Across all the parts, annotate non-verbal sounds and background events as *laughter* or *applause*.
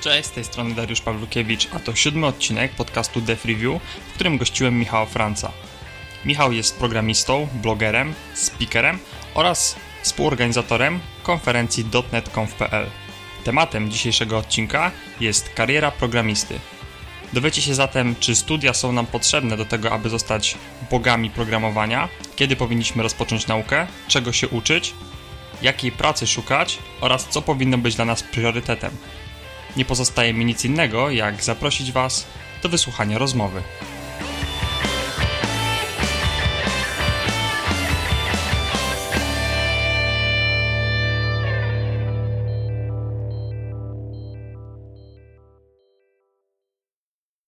Cześć, z tej strony Dariusz Pawlukiewicz, a to siódmy odcinek podcastu Def Review, w którym gościłem Michała Franca. Michał jest programistą, blogerem, speakerem oraz współorganizatorem konferencji .NET.conf.pl. Tematem dzisiejszego odcinka jest kariera programisty. Dowiecie się zatem, czy studia są nam potrzebne do tego, aby zostać bogami programowania, kiedy powinniśmy rozpocząć naukę, czego się uczyć, jakiej pracy szukać oraz co powinno być dla nas priorytetem. Nie pozostaje mi nic innego, jak zaprosić Was do wysłuchania rozmowy.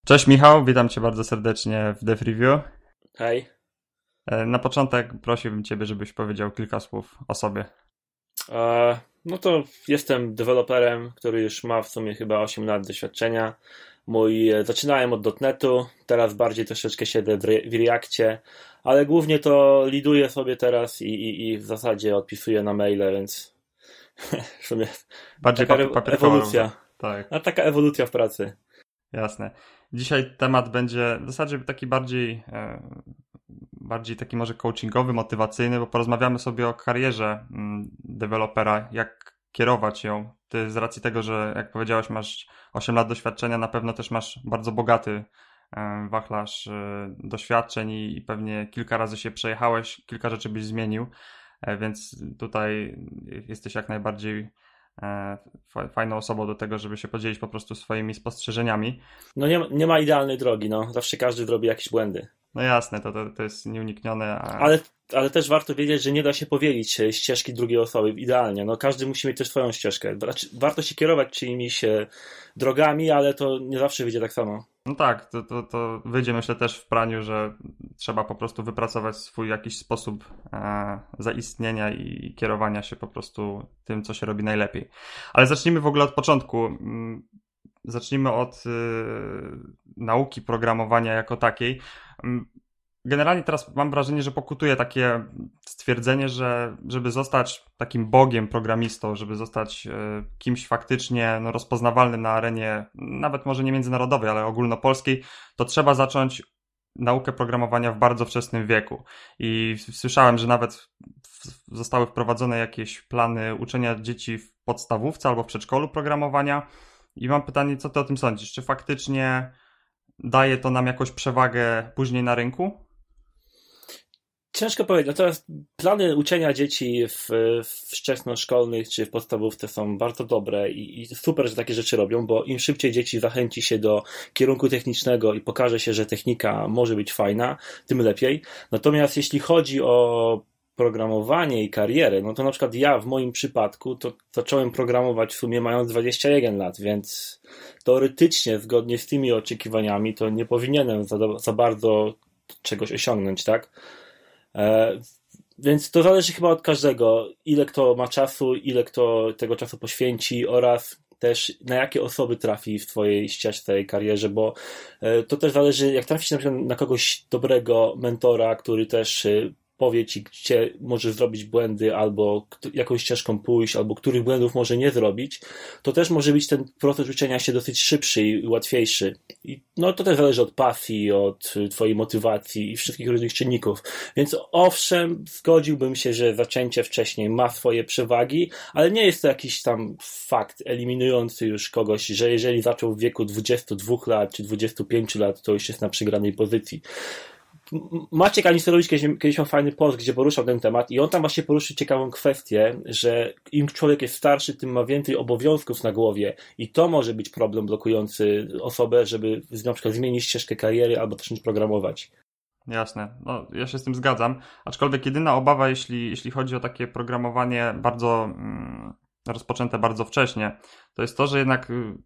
Cześć Michał, witam Cię bardzo serdecznie w Dev Review. Hej. E, na początek prosiłbym Ciebie, żebyś powiedział kilka słów o sobie. E, no to jestem deweloperem, który już ma w sumie chyba 8 lat doświadczenia. Mój, e, zaczynałem od .NETu, teraz bardziej troszeczkę siedzę w Reactie, ale głównie to liduję sobie teraz i, i, i w zasadzie odpisuję na maile, więc *laughs* w sumie bardziej taka papier, ewolucja. Tak. A taka ewolucja w pracy. Jasne. Dzisiaj temat będzie w zasadzie taki bardziej, e, bardziej taki może coachingowy, motywacyjny, bo porozmawiamy sobie o karierze mm, dewelopera, jak kierować ją. Ty z racji tego, że jak powiedziałeś, masz 8 lat doświadczenia, na pewno też masz bardzo bogaty e, wachlarz e, doświadczeń i pewnie kilka razy się przejechałeś, kilka rzeczy byś zmienił, więc tutaj jesteś jak najbardziej fajną osobą do tego, żeby się podzielić po prostu swoimi spostrzeżeniami. No nie, nie ma idealnej drogi, no. Zawsze każdy robi jakieś błędy. No jasne, to, to, to jest nieuniknione. A... Ale, ale też warto wiedzieć, że nie da się powielić ścieżki drugiej osoby idealnie. No, każdy musi mieć też swoją ścieżkę. Warto się kierować czyimiś drogami, ale to nie zawsze wyjdzie tak samo. No tak, to, to, to wyjdzie myślę też w praniu, że trzeba po prostu wypracować swój jakiś sposób e, zaistnienia i kierowania się po prostu tym, co się robi najlepiej. Ale zacznijmy w ogóle od początku. Mm, zacznijmy od y, nauki programowania jako takiej. Generalnie teraz mam wrażenie, że pokutuje takie stwierdzenie, że żeby zostać takim bogiem programistą, żeby zostać e, kimś faktycznie no, rozpoznawalnym na arenie, nawet może nie międzynarodowej, ale ogólnopolskiej, to trzeba zacząć naukę programowania w bardzo wczesnym wieku. I słyszałem, że nawet zostały wprowadzone jakieś plany uczenia dzieci w podstawówce albo w przedszkolu programowania. I mam pytanie, co ty o tym sądzisz? Czy faktycznie daje to nam jakąś przewagę później na rynku? Ciężko powiedzieć. Natomiast plany uczenia dzieci w, w wczesnoszkolnych czy w podstawówce są bardzo dobre i, i, super, że takie rzeczy robią, bo im szybciej dzieci zachęci się do kierunku technicznego i pokaże się, że technika może być fajna, tym lepiej. Natomiast jeśli chodzi o programowanie i karierę, no to na przykład ja w moim przypadku to zacząłem programować w sumie mając 21 lat, więc teoretycznie zgodnie z tymi oczekiwaniami to nie powinienem za, za bardzo czegoś osiągnąć, tak? E, więc to zależy chyba od każdego, ile kto ma czasu, ile kto tego czasu poświęci oraz też na jakie osoby trafi w twojej ścieżce i karierze, bo e, to też zależy, jak trafisz na przykład na kogoś dobrego mentora, który też e, powie ci, gdzie możesz zrobić błędy, albo jakąś ścieżką pójść, albo których błędów może nie zrobić, to też może być ten proces uczenia się dosyć szybszy i łatwiejszy. I no to też zależy od pasji, od twojej motywacji i wszystkich różnych czynników. Więc owszem, zgodziłbym się, że zaczęcie wcześniej ma swoje przewagi, ale nie jest to jakiś tam fakt eliminujący już kogoś, że jeżeli zaczął w wieku 22 lat czy 25 lat, to już jest na przegranej pozycji. Maciek Anisterowicz kiedyś, kiedyś miał fajny post, gdzie poruszał ten temat i on tam właśnie poruszył ciekawą kwestię, że im człowiek jest starszy, tym ma więcej obowiązków na głowie i to może być problem blokujący osobę, żeby na przykład zmienić ścieżkę kariery albo zacząć programować. Jasne, no, ja się z tym zgadzam. Aczkolwiek jedyna obawa, jeśli, jeśli chodzi o takie programowanie bardzo mm, rozpoczęte bardzo wcześnie, to jest to, że jednak y,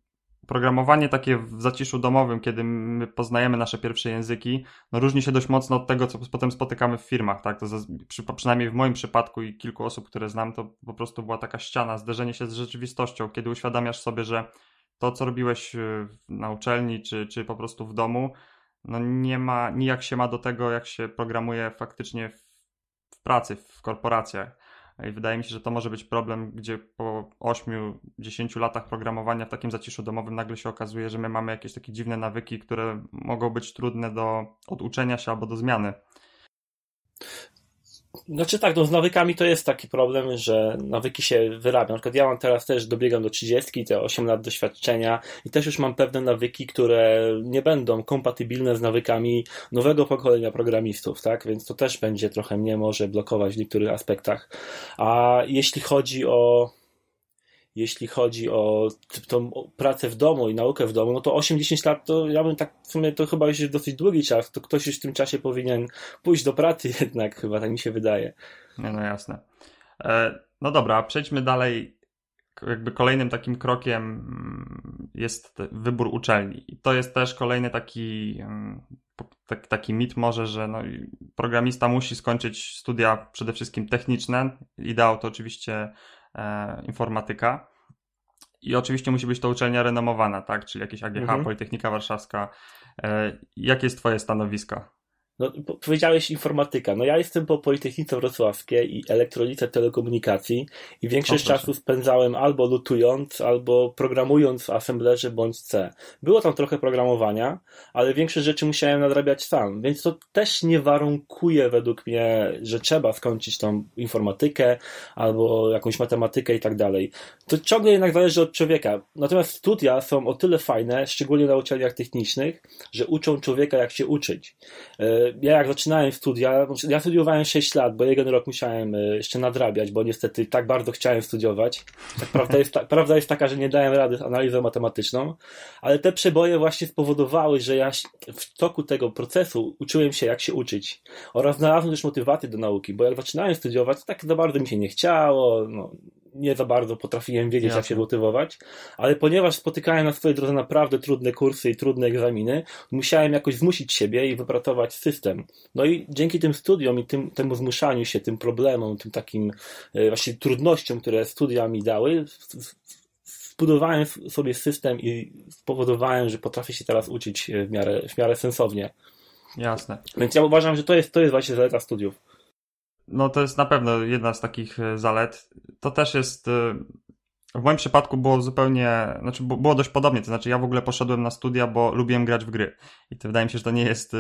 programowanie takie w zaciszu domowym, kiedy my poznajemy nasze pierwsze języki, no różni się dość mocno od tego, co potem spotykamy w firmach, tak? To przy, przynajmniej w moim przypadku i kilku osób, które znam, to po prostu była taka ściana, zderzenie się z rzeczywistością, kiedy uświadamiasz sobie, że to, co robiłeś y, na uczelni, czy, czy po prostu w domu, no nie ma, nijak się ma do tego, jak się programuje faktycznie w, w pracy, w korporacjach. I wydaje mi się, że to może być problem, gdzie po 8-10 latach programowania w takim zaciszu domowym nagle się okazuje, że my mamy jakieś takie dziwne nawyki, które mogą być trudne do oduczenia się albo do zmiany. Znaczy tak, no z nawykami to jest taki problem, że nawyki się wyrabia. Na przykład ja mam teraz też, dobiegam do 30, te 8 lat doświadczenia i też już mam pewne nawyki, które nie będą kompatybilne z nawykami nowego pokolenia programistów, tak? Więc to też będzie trochę mnie może blokować w niektórych aspektach. A jeśli chodzi o jeśli chodzi o tą pracę w domu i naukę w domu, no to 8-10 lat to ja bym tak w sumie to chyba już jest dosyć długi czas, to ktoś już w tym czasie powinien pójść do pracy *laughs* jednak chyba, tak mi się wydaje. Nie, no jasne. E, no dobra, przejdźmy dalej. Jakby kolejnym takim krokiem mm, jest wybór uczelni. I to jest też kolejny taki, mm, taki mit może, że no, programista musi skończyć studia przede wszystkim techniczne. Ideał to oczywiście e, informatyka. I oczywiście musi być to uczelnia renomowana, tak? Czyli jakieś AGH, mhm. Politechnika Warszawska. E, jakie jest Twoje stanowisko? No, powiedziałeś informatyka. No ja jestem po Politechnice Wrocławskiej i elektronice telekomunikacji i większość czasu spędzałem albo lutując, albo programując w assemblerze bądź C. Było tam trochę programowania, ale większość rzeczy musiałem nadrabiać sam, więc to też nie warunkuje według mnie, że trzeba skończyć tą informatykę albo jakąś matematykę i tak dalej. To ciągle jednak zależy od człowieka. Natomiast studia są o tyle fajne, szczególnie na uczelniach technicznych, że uczą człowieka jak się uczyć e, ja jak zaczynałem studia, ja studiowałem 6 lat, bo jeden rok musiałem e, jeszcze nadrabiać, bo niestety tak bardzo chciałem studiować. Tak, prawda, jest ta, *laughs* prawda jest taka, że nie dałem rady z analizą matematyczną, ale te przeboje właśnie spowodowały, że ja w toku tego procesu uczyłem się, jak się uczyć. Oraz znalazłem też motywację do nauki, bo jak zaczynałem studiować, tak za bardzo mi się nie chciało, no, nie za bardzo potrafiłem wiedzieć, Jasne. jak się motywować, ale ponieważ spotykałem na swojej drodze naprawdę trudne kursy i trudne egzaminy, musiałem jakoś zmusić siebie i wypracować system. No i dzięki tym studiom i tym, temu zmuszaniu się, tym problemom, tym takim e, właśnie trudnościom, które studia mi dały, zbudowałem sobie system i spowodowałem, że potrafię się teraz uczyć e, w miarę, w miarę sensownie. Jasne. Więc ja uważam, że to jest, to jest właśnie zaleta studiów. No to jest na pewno jedna z takich e, zalet. To też jest. E, w moim przypadku było zupełnie, znaczy było dość podobnie, to znaczy ja w ogóle poszedłem na studia, bo lubiłem grać w gry. I to wydaje mi się, że to nie jest, e,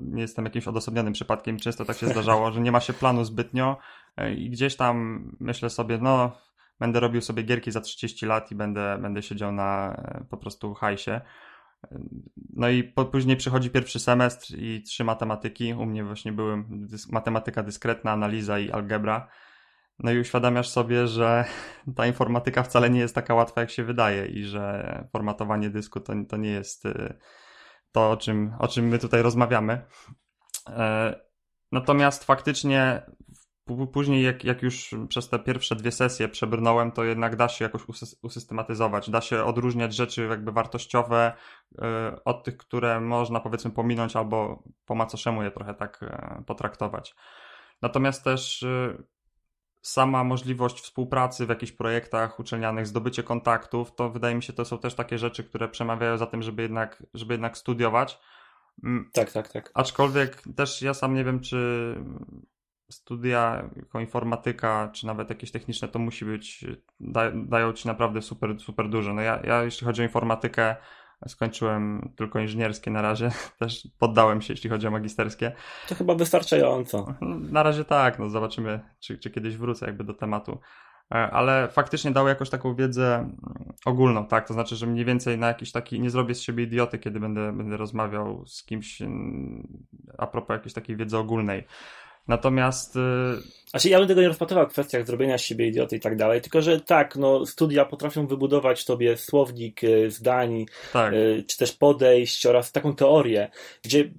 nie jestem jakimś odosobnionym przypadkiem, często tak się zdarzało, że nie ma się planu zbytnio i gdzieś tam myślę sobie, no będę robił sobie gierki za 30 lat i będę, będę siedział na po prostu hajsie. No i po, później przychodzi pierwszy semestr i trzy matematyki. U mnie właśnie były dys matematyka dyskretna, analiza i algebra. No i uświadamiasz sobie, że *laughs* ta informatyka wcale nie jest taka łatwa, jak się wydaje i że formatowanie dysku to, to nie jest y, to, o czym, o czym my tutaj rozmawiamy. E, natomiast faktycznie później jak, jak już przez te pierwsze dwie sesje przebrnąłem, to jednak da się jakoś usystematyzować, da się odróżniać rzeczy jakby wartościowe y, od tych, które można powiedzmy pominąć albo po macoszemu je trochę tak y, potraktować. Natomiast też y, sama możliwość współpracy w jakichś projektach uczelnianych, zdobycie kontaktów, to wydaje mi się, to są też takie rzeczy, które przemawiają za tym, żeby jednak, żeby jednak studiować. Mm, tak, tak, tak. Aczkolwiek też ja sam nie wiem, czy studia jako informatyka, czy nawet jakieś techniczne, to musi być, da, dają ci naprawdę super, super dużo. No ja, ja jeśli chodzi o informatykę, skończyłem tylko inżynierskie na razie, *laughs* też poddałem się, jeśli chodzi o magisterskie. To chyba wystarczająco. Na razie tak, no zobaczymy, czy, czy kiedyś wrócę jakby do tematu. E, ale faktycznie dało jakoś taką wiedzę mm, ogólną, tak? To znaczy, że mniej więcej na jakiś taki, nie zrobię z siebie idioty, kiedy będę, będę rozmawiał z kimś mm, a propos jakiejś takiej wiedzy ogólnej. Natomiast. Y, znaczy, ja bym tego nie rozpatrywał w kwestiach zrobienia z siebie idioty i tak dalej, tylko że tak, no, studia potrafią wybudować tobie słownik y, zdań, tak. Y, czy też podejść oraz taką teorię, gdzie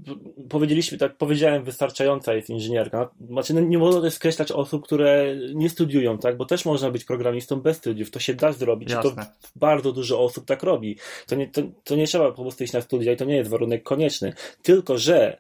powiedzieliśmy, tak powiedziałem, wystarczająca jest inżynierka. Znaczy, no, nie można też skreślać osób, które nie studiują, tak, bo też można być programistą bez studiów. To się da zrobić. Jasne. To bardzo dużo osób tak robi. To nie, to, to nie trzeba po prostu iść na studia i to nie jest warunek konieczny. Tylko, że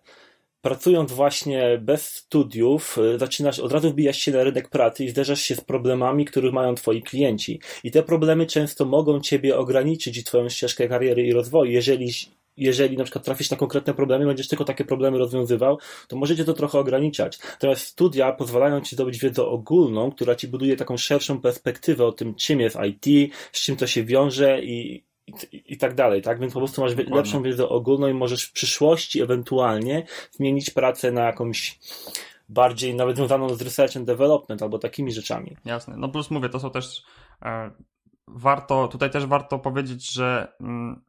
pracując właśnie bez studiów, y, zaczynasz, od razu wbijasz się na rynek pracy i zderzasz się z problemami, których mają twoi klienci. I te problemy często mogą ciebie ograniczyć i twoją ścieżkę kariery i rozwoju, jeżeli jeżeli na przykład trafisz na konkretne problemy, będziesz tylko takie problemy rozwiązywał, to możecie to trochę ograniczać. Natomiast studia pozwalają ci zdobyć wiedzę ogólną, która ci buduje taką szerszą perspektywę o tym, czym jest IT, z czym to się wiąże i, i, i tak dalej, tak? Więc po prostu masz Dokładnie. lepszą wiedzę ogólną i możesz w przyszłości ewentualnie zmienić pracę na jakąś bardziej nawet związaną z research and development albo takimi rzeczami. Jasne. No plus mówię, to są też e, warto, tutaj też warto powiedzieć, że mm,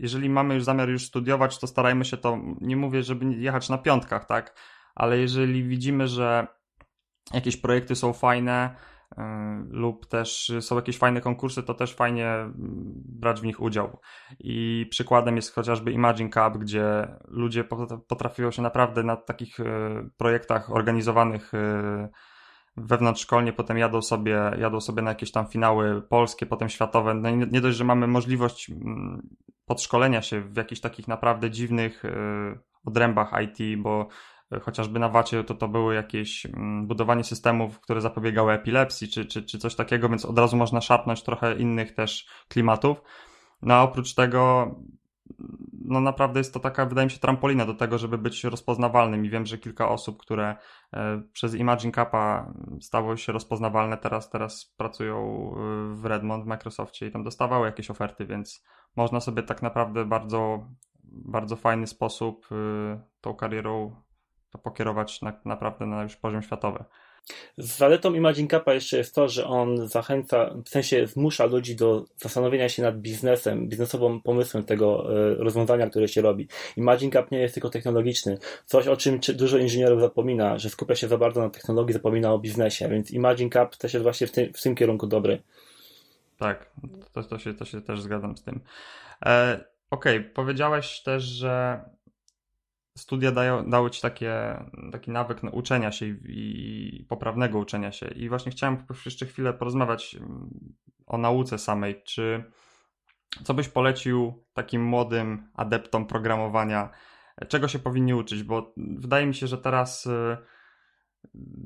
jeżeli mamy już zamiar już studiować, to starajmy się to, nie mówię, żeby jechać na piątkach, tak, ale jeżeli widzimy, że jakieś projekty są fajne, lub też są jakieś fajne konkursy, to też fajnie mm, brać w nich udział. I przykładem jest chociażby Imagine Cup, gdzie ludzie potrafią się naprawdę na takich y, projektach organizowanych y, wewnątrzszkolnie, potem jadą sobie, jadą sobie na jakieś tam finały polskie, potem światowe. No nie dość, że mamy możliwość mm, podszkolenia się w jakichś takich naprawdę dziwnych odrębach IT, bo chociażby na Wacie to to były jakieś mm, budowanie systemów, które zapobiegały epilepsji, czy, czy, czy coś takiego, więc od razu można szarpnąć trochę innych też klimatów. No a oprócz tego no naprawdę jest to taka, wydaje mi się, trampolina do tego, żeby być rozpoznawalnym i wiem, że kilka osób, które e, przez Imagine Kappa stało się rozpoznawalne, teraz, teraz pracują e, w Redmond w Microsoftie i tam dostawały jakieś oferty, więc można sobie tak naprawdę bardzo, bardzo fajny sposób e, tą karierą to pokierować na, naprawdę na już poziom światowy. Zaletą Imagine Cupa jeszcze jest to, że on zachęca, w sensie zmusza ludzi do zastanowienia się nad biznesem, biznesowym pomysłem tego e, rozwiązania, które się robi. Imagine Cup nie jest tylko technologiczny. Coś, o czym dużo inżynierów zapomina, że skupia się za bardzo na technologii, zapomina o biznesie, więc Imagine Cup też jest właśnie w tym, w tym kierunku dobry. Tak, to, to, się, to się też zgadzam z tym. E, Okej, okay. powiedziałeś też, że studia dają, dały ci takie, taki nawyk uczenia się i, i poprawnego uczenia się. I właśnie chciałem jeszcze chwilę porozmawiać mm, o nauce samej. Czy co byś polecił takim młodym adeptom programowania? Czego się powinni uczyć? Bo wydaje mi się, że teraz y,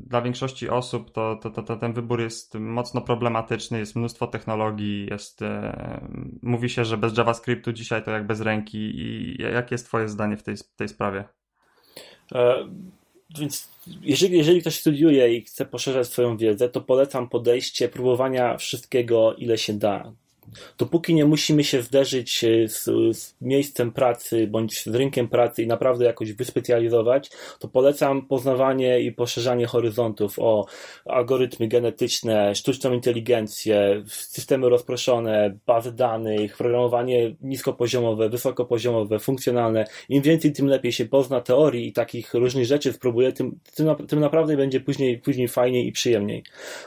dla większości osób to, to, to, to, ten wybór jest mocno problematyczny, jest mnóstwo technologii, jest, e, mówi się, że bez JavaScriptu dzisiaj to jak bez ręki i jakie jest twoje zdanie w tej, tej sprawie? E, więc jeżeli, jeżeli ktoś studiuje i chce poszerzać swoją wiedzę, to polecam podejście próbowania wszystkiego, ile się da dopóki nie musimy się zderzyć e, z, z, miejscem pracy bądź z rynkiem pracy i naprawdę jakoś wyspecjalizować, to polecam poznawanie i poszerzanie horyzontów o algorytmy genetyczne, sztuczną inteligencję, systemy rozproszone, bazy danych, programowanie niskopoziomowe, wysokopoziomowe, funkcjonalne. Im więcej, tym lepiej się pozna teorii i takich różnych rzeczy spróbuje, tym, tym, tym naprawdę będzie później, później fajniej i przyjemniej.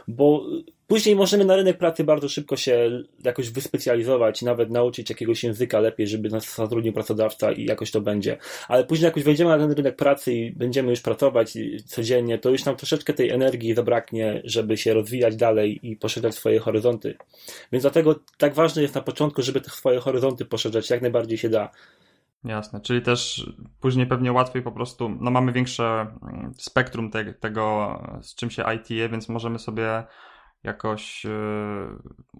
Bo Później możemy na rynek pracy bardzo szybko się jakoś wyspecjalizować nawet nauczyć jakiegoś języka lepiej, żeby nas zatrudnił pracodawca i jakoś to będzie. Ale później jakoś wejdziemy na ten rynek pracy i będziemy już pracować codziennie, to już nam troszeczkę tej energii zabraknie, żeby się rozwijać dalej i poszerzać swoje horyzonty. Więc dlatego tak ważne jest na początku, żeby te swoje horyzonty poszerzać jak najbardziej się da. Jasne, czyli też później pewnie łatwiej po prostu, no mamy większe mm, spektrum te, tego, z czym się IT je, więc możemy sobie jakoś yy,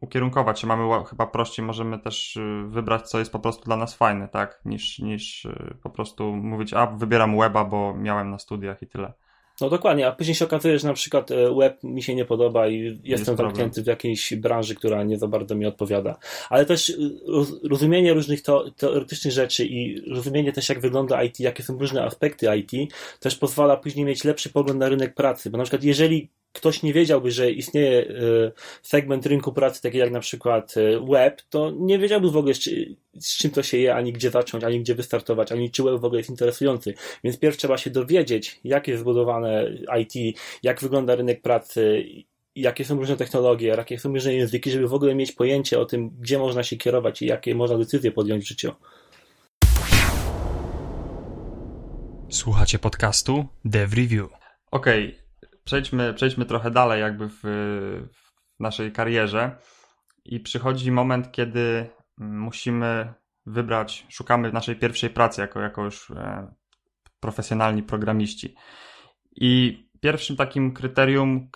ukierunkować się. Mamy chyba prościej, możemy też yy, wybrać, co jest po prostu dla nas fajne, tak? Niż, niż yy, po prostu mówić, a wybieram weba, bo miałem na studiach i tyle. No dokładnie, a później się okazuje, że na przykład web mi się nie podoba i jestem zamknięty w jakiejś branży, która nie za bardzo mi odpowiada. Ale też rozumienie różnych teoretycznych rzeczy i rozumienie też jak wygląda IT, jakie są różne aspekty IT, też pozwala później mieć lepszy pogląd na rynek pracy. Bo na przykład jeżeli ktoś nie wiedziałby, że istnieje e, segment rynku pracy, taki jak na przykład e, web, to nie wiedziałby w ogóle, z czym to się je, ani gdzie zacząć, ani gdzie wystartować, ani czy web w ogóle jest interesujący. Więc pierw trzeba się dowiedzieć, jak jest zbudowane IT, jak wygląda rynek pracy, jakie są różne technologie, jakie są różne języki, żeby w ogóle mieć pojęcie o tym, gdzie można się kierować i jakie można decyzje podjąć w życiu. Słuchacie podcastu Dev Review. Okej, okay przejdźmy, przejdźmy trochę dalej jakby w, w naszej karierze i przychodzi moment, kiedy musimy wybrać, szukamy naszej pierwszej pracy jako, jako już e, profesjonalni programiści. I pierwszym takim kryterium,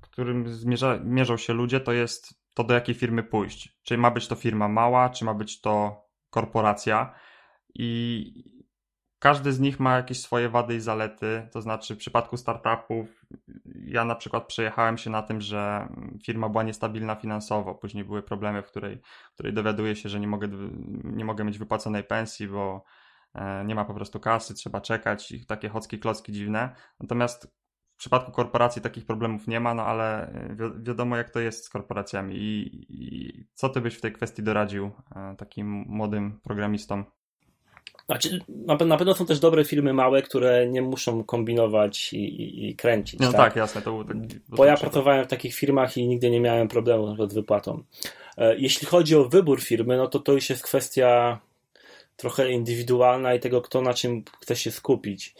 którym zmierza, mierzą się ludzie, to jest to, do jakiej firmy pójść. Czy ma być to firma mała, czy ma być to korporacja i każdy z nich ma jakieś swoje wady i zalety. To znaczy, w przypadku startupów, ja na przykład przejechałem się na tym, że firma była niestabilna finansowo. Później były problemy, w której, w której dowiaduję się, że nie mogę, nie mogę mieć wypłaconej pensji, bo e, nie ma po prostu kasy, trzeba czekać i takie chocki klocki dziwne. Natomiast w przypadku korporacji takich problemów nie ma, no ale e, wi wiadomo jak to jest z korporacjami I, i co ty byś w tej kwestii doradził e, takim młodym programistom? Znaczy, na pewno są też dobre filmy małe, które nie muszą kombinować i, i, i kręcić. No tak, tak jasne. To, to, Bo ja pracowałem w takich firmach i nigdy nie miałem problemu z wypłatą. E, jeśli chodzi o wybór firmy, no to to już jest kwestia trochę indywidualna i tego, kto na czym chce się skupić.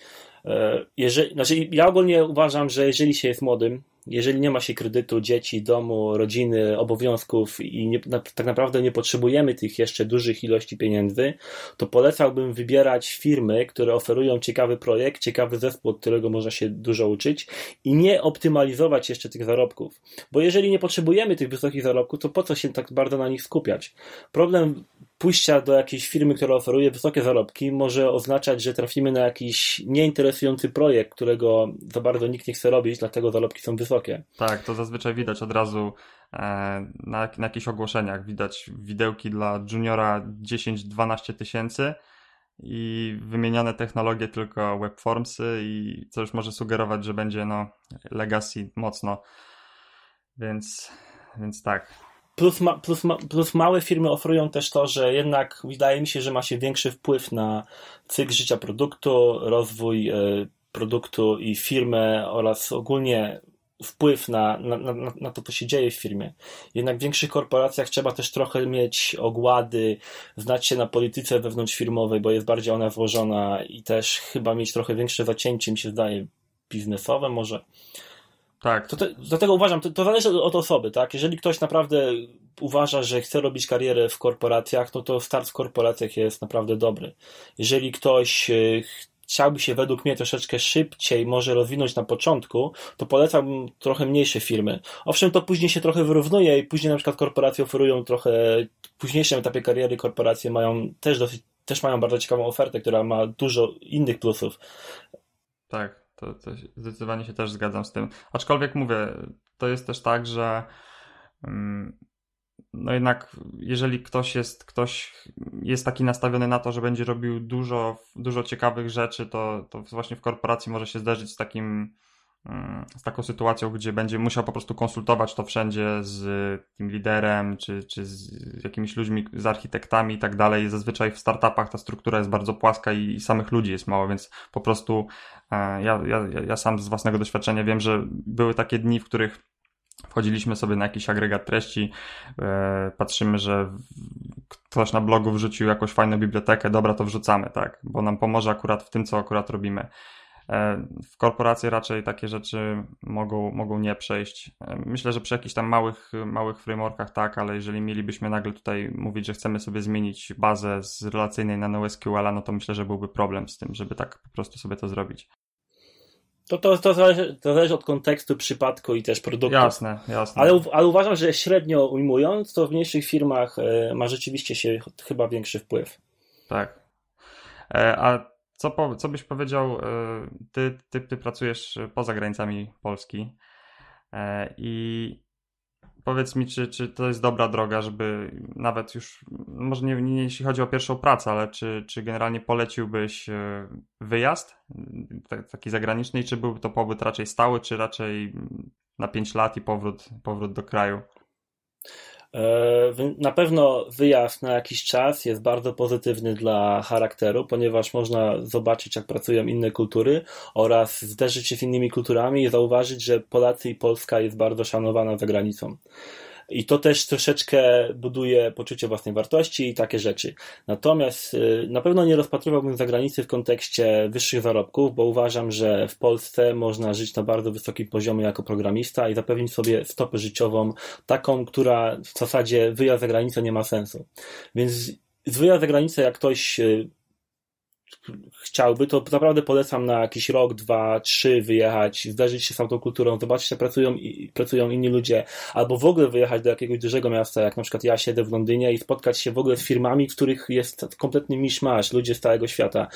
E, jeżeli, znaczy ja ogólnie uważam, że jeżeli się jest młodym, jeżeli nie ma się kredytu, dzieci, domu, rodziny, obowiązków i nie, na, tak naprawdę nie potrzebujemy tych jeszcze dużych ilości pieniędzy, to polecałbym wybierać firmy, które oferują ciekawy projekt, ciekawy zespół, od którego można się dużo uczyć i nie optymalizować jeszcze tych zarobków. Bo jeżeli nie potrzebujemy tych wysokich zarobków, to po co się tak bardzo na nich skupiać? Problem pójścia do jakiejś firmy, która oferuje wysokie zarobki, może oznaczać, że trafimy na jakiś nieinteresujący projekt, którego za bardzo nikt nie chce robić, dlatego zarobki są wysokie. Tak, to zazwyczaj widać od razu e, na, na jakichś ogłoszeniach. Widać widełki dla juniora 10-12 tysięcy i wymienione technologie tylko webformsy i co już może sugerować, że będzie no legacy mocno. Więc, więc tak. Plus, ma, plus, ma, plus małe firmy oferują też to, że jednak wydaje mi się, że ma się większy wpływ na cykl życia produktu, rozwój y, produktu i firmę oraz ogólnie wpływ na, na, na, na to, co się dzieje w firmie. Jednak w większych korporacjach trzeba też trochę mieć ogłady, znać się na polityce wewnątrzfirmowej, bo jest bardziej ona włożona i też chyba mieć trochę większe zacięcie, mi się zdaje, biznesowe może. Tak. To te, dlatego uważam, to, to zależy od osoby, tak? Jeżeli ktoś naprawdę uważa, że chce robić karierę w korporacjach, no to start w korporacjach jest naprawdę dobry. Jeżeli ktoś e, chciałby się według mnie troszeczkę szybciej może rozwinąć na początku, to polecałbym trochę mniejsze firmy. Owszem, to później się trochę wyrównuje i później na przykład korporacje oferują trochę, w późniejszym etapie kariery korporacje mają też dosyć, też mają bardzo ciekawą ofertę, która ma dużo innych plusów. Tak. To, to zdecydowanie się też zgadzam z tym. Aczkolwiek mówię, to jest też tak, że mm, no jednak jeżeli ktoś jest, ktoś jest taki nastawiony na to, że będzie robił dużo, dużo ciekawych rzeczy, to, to właśnie w korporacji może się zdarzyć z takim z taką sytuacją, gdzie będzie musiał po prostu konsultować to wszędzie z tym liderem, czy, czy z jakimiś ludźmi, z architektami i tak dalej. Zazwyczaj w startupach ta struktura jest bardzo płaska i, i samych ludzi jest mało, więc po prostu e, ja, ja, ja sam z własnego doświadczenia wiem, że były takie dni, w których wchodziliśmy sobie na jakiś agregat treści, e, patrzymy, że ktoś na blogu wrzucił jakąś fajną bibliotekę, dobra, to wrzucamy, tak, bo nam pomoże akurat w tym, co akurat robimy. E, w korporacji raczej takie rzeczy mogą, mogą nie przejść. E, myślę, że przy jakichś tam małych, małych frameworkach tak, ale jeżeli mielibyśmy nagle tutaj mówić, że chcemy sobie zmienić bazę z relacyjnej na NoSQL, no to myślę, że byłby problem z tym, żeby tak po prostu sobie to zrobić. To, to, to, zależy, to zależy od kontekstu, przypadku i też produktu. Jasne, jasne. Ale, ale uważam, że średnio ujmując, to w mniejszych firmach e, ma rzeczywiście się chyba większy wpływ. Tak. A co, po, co byś powiedział, e, ty, ty, ty pracujesz poza granicami Polski e, i powiedz mi, czy, czy to jest dobra droga, żeby nawet już, może nie, nie jeśli chodzi o pierwszą pracę, ale czy, czy generalnie poleciłbyś e, wyjazd taki zagraniczny czy byłby to pobyt raczej stały, czy raczej na 5 lat i powrót, powrót do kraju? E, na pewno wyjazd na jakiś czas jest bardzo pozytywny dla charakteru, ponieważ można zobaczyć, jak pracują inne kultury oraz zderzyć się z innymi kulturami i zauważyć, że Polacy i Polska jest bardzo szanowana za granicą. I to też troszeczkę buduje poczucie własnej wartości i takie rzeczy. Natomiast y, na pewno nie rozpatrywałbym zagranicy w kontekście wyższych zarobków, bo uważam, że w Polsce można żyć na bardzo wysokim poziomie jako programista i zapewnić sobie stopę życiową taką, która w zasadzie wyjazd za granicę nie ma sensu. Więc z wyjazd za granicę, jak ktoś y, chciałby, to naprawdę polecam na jakiś rok, dwa, trzy wyjechać, zderzyć się z tą kulturą, zobaczyć, jak pracują, pracują inni ludzie, albo w ogóle wyjechać do jakiegoś dużego miasta, jak na przykład ja siedzę w Londynie i spotkać się w ogóle z firmami, w których jest kompletny miszmasz, ludzie z całego świata.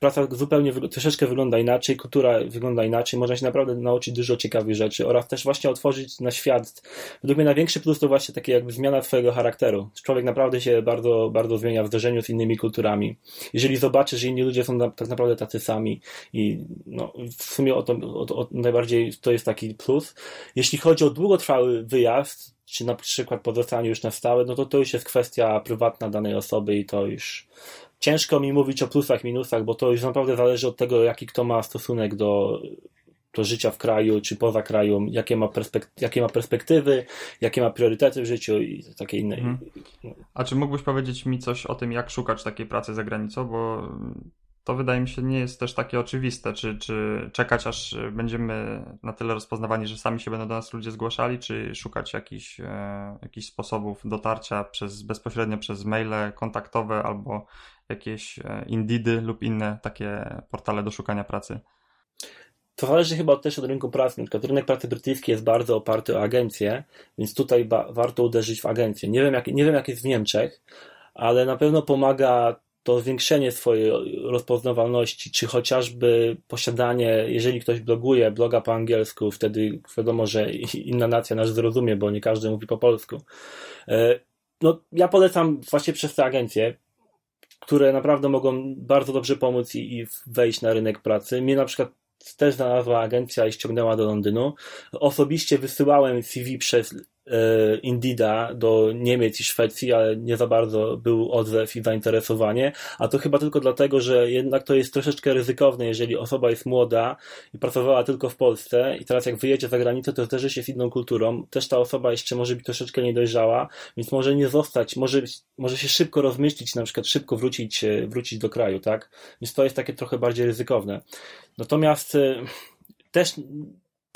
Praca zupełnie, troszeczkę wygląda inaczej, kultura wygląda inaczej, można się naprawdę nauczyć dużo ciekawych rzeczy oraz też właśnie otworzyć na świat. Według mnie największy plus to właśnie takie jakby zmiana swojego charakteru. Człowiek naprawdę się bardzo, bardzo zmienia w zderzeniu z innymi kulturami. Jeżeli zobaczy, że inni ludzie są na, tak naprawdę tacy sami i no, w sumie o to, o, o, najbardziej to jest taki plus. Jeśli chodzi o długotrwały wyjazd, czy na przykład pozostanie już na stałe, no to to już jest kwestia prywatna danej osoby i to już ciężko mi mówić o plusach, minusach, bo to już naprawdę zależy od tego, jaki kto ma stosunek do, do życia w kraju czy poza kraju, jakie ma, perspek- jakie ma perspektywy, jakie ma priorytety w życiu i takie inne. Mhm. A czy mógłbyś powiedzieć mi coś o tym, jak szukać takiej pracy za granicą, bo to wydaje mi się nie jest też takie oczywiste, czy, czy czekać aż będziemy na tyle rozpoznawani, że sami się będą do nas ludzie zgłaszali, czy szukać jakichś, e, sposobów dotarcia przez, bezpośrednio przez maile kontaktowe albo jakieś e, Indeedy lub inne takie portale do szukania pracy. To zależy chyba też od rynku pracy. Na przykład rynek pracy brytyjski jest bardzo oparty o agencje, więc tutaj warto uderzyć w agencję. Nie wiem, jak, nie wiem, jak jest w Niemczech, ale na pewno pomaga to zwiększenie swojej rozpoznawalności, czy chociażby posiadanie, jeżeli ktoś bloguje bloga po angielsku, wtedy wiadomo, że inna nacja nas zrozumie, bo nie każdy mówi po polsku. E, no, ja polecam właśnie przez te agencje, które naprawdę mogą bardzo dobrze pomóc i, i wejść na rynek pracy. Mnie na przykład też znalazła agencja i ściągnęła do Londynu. Osobiście wysyłałem CV przez Indida do Niemiec i Szwecji, ale nie za bardzo był odzew i zainteresowanie, a to chyba tylko dlatego, że jednak to jest troszeczkę ryzykowne, jeżeli osoba jest młoda i pracowała tylko w Polsce i teraz jak wyjedzie za granicę, to zderzy się z inną kulturą, też ta osoba jeszcze może być troszeczkę niedojrzała, więc może nie zostać, może, może się szybko rozmyślić, na przykład szybko wrócić, e, wrócić do kraju, tak? Więc to jest takie trochę bardziej ryzykowne. Natomiast e, też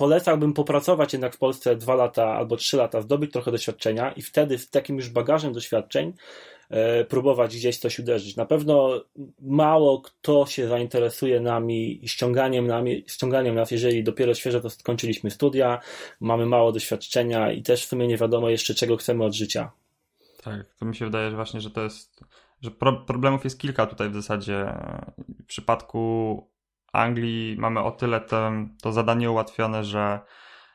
polecałbym popracować jednak w Polsce dwa lata albo trzy lata, zdobyć trochę doświadczenia i wtedy z takim już bagażem doświadczeń e, próbować gdzieś coś uderzyć. Na pewno mało kto się zainteresuje nami i ściąganiem, nami, ściąganiem nas, jeżeli dopiero świeżo to skończyliśmy studia, mamy mało doświadczenia i też w sumie nie wiadomo jeszcze czego chcemy od życia. Tak, to mi się wydaje że właśnie, że to jest, że pro, problemów jest kilka tutaj w zasadzie. W przypadku Anglii mamy o tyle to, to zadanie ułatwione, że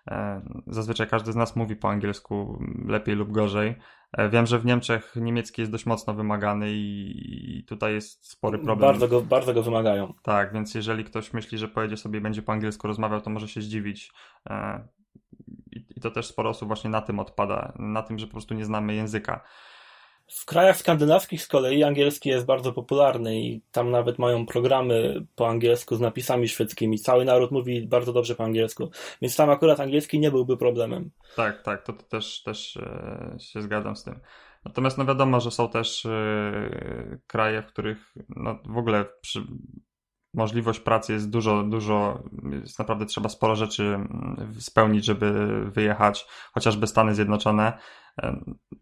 e, zazwyczaj każdy z nas mówi po angielsku lepiej lub gorzej. E, wiem, że w Niemczech niemiecki jest dość mocno wymagany i, tutaj jest spory problem. Bardzo go, bardzo go wymagają. Tak, więc jeżeli ktoś myśli, że pojedzie sobie i będzie po angielsku rozmawiał, to może się zdziwić. E, I to też sporo osób właśnie na tym odpada, na tym, że po prostu nie znamy języka. W krajach skandynawskich z kolei angielski jest bardzo popularny i tam nawet mają programy po angielsku z napisami szwedzkimi. Cały naród mówi bardzo dobrze po angielsku, więc tam akurat angielski nie byłby problemem. Tak, tak, to, to też, też e, się zgadzam z tym. Natomiast no wiadomo, że są też e, kraje, w których no, w ogóle przy, możliwość pracy jest dużo, dużo, jest naprawdę trzeba sporo rzeczy mm, spełnić, żeby wyjechać, chociażby Stany Zjednoczone.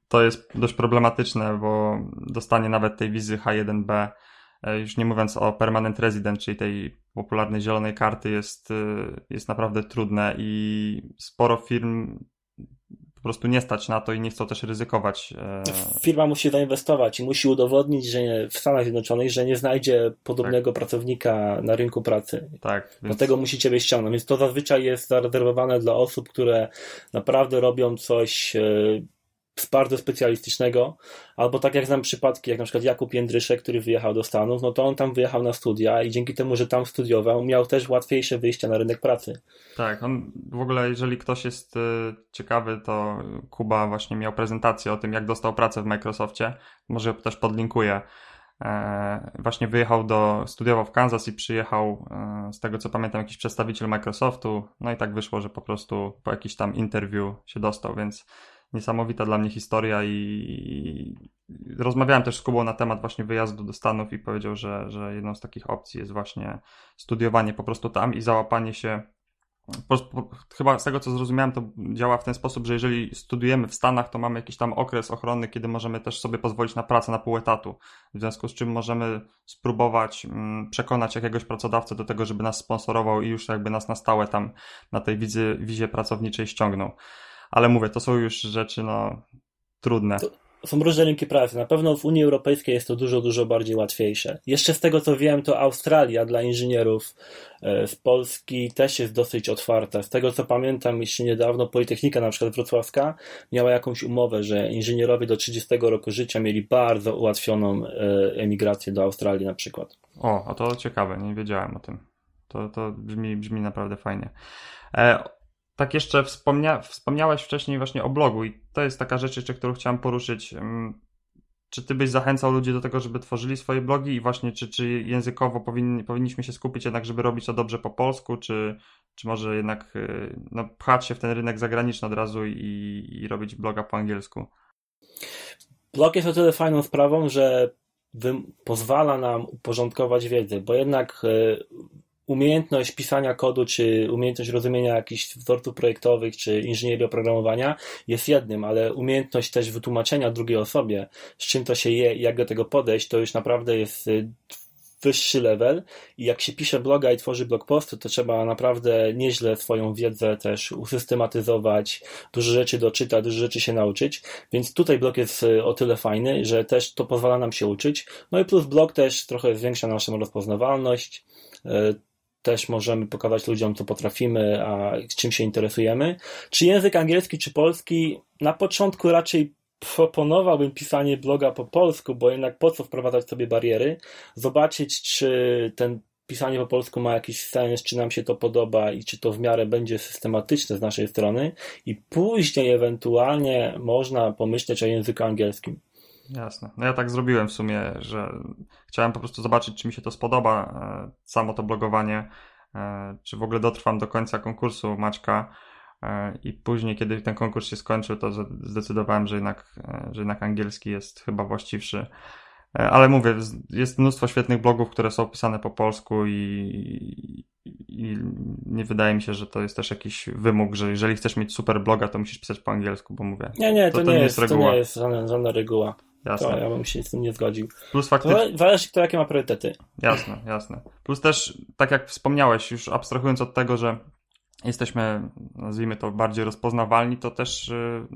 To jest dość problematyczne, bo dostanie nawet tej wizy H1B, e, już nie mówiąc o permanent resident, czyli tej popularnej zielonej karty, jest, e, jest naprawdę trudne i sporo firm po prostu nie stać na to i nie chcą też ryzykować. E, Firma musi zainwestować i musi udowodnić, że w Stanach Zjednoczonych, że nie znajdzie podobnego tak. pracownika na rynku pracy. Tak. Więc... Dlatego musi ciebie ściągnąć. Więc to zazwyczaj jest zarezerwowane dla osób, które naprawdę robią coś bardzo specjalistycznego, albo tak jak znam przypadki, jak na przykład Jakub Jędryszek, który wyjechał do Stanów, no to on tam wyjechał na studia i dzięki temu, że tam studiował, miał też łatwiejsze wyjście na rynek pracy. Tak, on w ogóle, jeżeli ktoś jest y, ciekawy, to Kuba właśnie miał prezentację o tym, jak dostał pracę w Microsoftie, może też podlinkuję. E, właśnie wyjechał do, studiował w Kansas i przyjechał, e, z tego co pamiętam, jakiś przedstawiciel Microsoftu, no i tak wyszło, że po prostu po jakiś tam interwiu się dostał, więc niesamowita dla mnie historia i rozmawiałem też z Kubą na temat właśnie wyjazdu do Stanów i powiedział, że, że jedną z takich opcji jest właśnie studiowanie po prostu tam i załapanie się po, po, chyba z tego co zrozumiałem, to działa w ten sposób, że jeżeli studujemy w Stanach, to mamy jakiś tam okres ochronny, kiedy możemy też sobie pozwolić na pracę na pół etatu. W związku z czym możemy spróbować mm, przekonać jakiegoś pracodawcę do tego, żeby nas sponsorował i już jakby nas na stałe tam na tej wizie, wizie pracowniczej ściągnął. Ale mówię, to są już rzeczy no trudne. To, są różne rynki pracy. Na pewno w Unii Europejskiej jest to dużo, dużo bardziej łatwiejsze. Jeszcze z tego co wiem, to Australia dla inżynierów e, z Polski też jest dosyć otwarta. Z tego co pamiętam, jeszcze niedawno Politechnika na przykład wrocławska miała jakąś umowę, że inżynierowie do 30 roku życia mieli bardzo ułatwioną e, emigrację do Australii na przykład. O, a to ciekawe, nie wiedziałem o tym. To, to brzmi, brzmi naprawdę fajnie. E, tak jeszcze wspomnia, wspomniałeś wcześniej właśnie o blogu i to jest taka rzecz jeszcze, którą chciałem poruszyć. Czy ty byś zachęcał ludzi do tego, żeby tworzyli swoje blogi i właśnie czy, czy językowo powinni, powinniśmy się skupić jednak, żeby robić to dobrze po polsku, czy, czy może jednak y, no, pchać się w ten rynek zagraniczny od razu i, i robić bloga po angielsku? Blog jest o tyle fajną sprawą, że pozwala nam uporządkować wiedzę, bo jednak y, umiejętność pisania kodu, czy umiejętność rozumienia jakichś wzorców projektowych, czy inżynierii oprogramowania jest jednym, ale umiejętność też wytłumaczenia drugiej osobie, z czym to się je i jak do tego podejść, to już naprawdę jest y, wyższy level. I jak się pisze bloga i tworzy blog posty, to trzeba naprawdę nieźle swoją wiedzę też usystematyzować, dużo rzeczy doczytać, dużo rzeczy się nauczyć, więc tutaj blog jest y, o tyle fajny, że też to pozwala nam się uczyć, no i plus blog też trochę zwiększa naszą rozpoznawalność, y, też możemy pokazać ludziom, co potrafimy, a czym się interesujemy. Czy język angielski, czy polski? Na początku raczej proponowałbym pisanie bloga po polsku, bo jednak po co wprowadzać sobie bariery? Zobaczyć, czy ten pisanie po polsku ma jakiś sens, czy nam się to podoba i czy to w miarę będzie systematyczne z naszej strony i później ewentualnie można pomyśleć o języku angielskim. Jasne. No ja tak zrobiłem w sumie, że chciałem po prostu zobaczyć, czy mi się to spodoba, e, samo to blogowanie, e, czy w ogóle dotrwam do końca konkursu Maćka. E, I później, kiedy ten konkurs się skończył, to zdecydowałem, że jednak, że jednak angielski jest chyba właściwszy. Ale mówię, jest mnóstwo świetnych blogów, które są pisane po polsku i, i nie wydaje mi się, że to jest też jakiś wymóg, że jeżeli chcesz mieć super bloga, to musisz pisać po angielsku, bo mówię. Nie, nie, to, to, to nie, jest, reguła. To nie jest żadna, żadna reguła. Jasne. To ja bym się z tym nie zgodził. Plus faktycznie. Zależy, kto jakie ma priorytety. Jasne, jasne. Plus też, tak jak wspomniałeś, już abstrahując od tego, że jesteśmy, nazwijmy to, bardziej rozpoznawalni, to też y,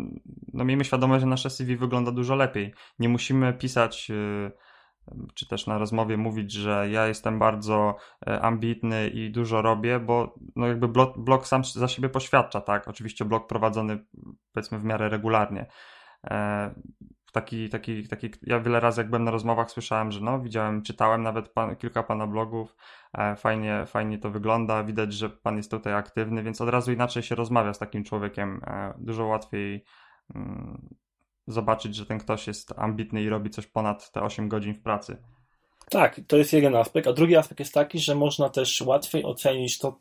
no, miejmy świadomość, że nasze CV wygląda dużo lepiej. Nie musimy pisać y, czy też na rozmowie mówić, że ja jestem bardzo e, ambitny i dużo robię, bo no jakby blog, blog sam za siebie poświadcza, tak? Oczywiście blog prowadzony powiedzmy w miarę regularnie. E, taki, taki, taki, ja wiele razy jak byłem na rozmowach słyszałem, że no widziałem, czytałem nawet pan, kilka pana blogów, e, fajnie, fajnie to wygląda, widać, że pan jest tutaj aktywny, więc od razu inaczej się rozmawia z takim człowiekiem, dużo łatwiej mm, zobaczyć, że ten ktoś jest ambitny i robi coś ponad te 8 godzin w pracy. Tak, to jest jeden aspekt, a drugi aspekt jest taki, że można też łatwiej ocenić to,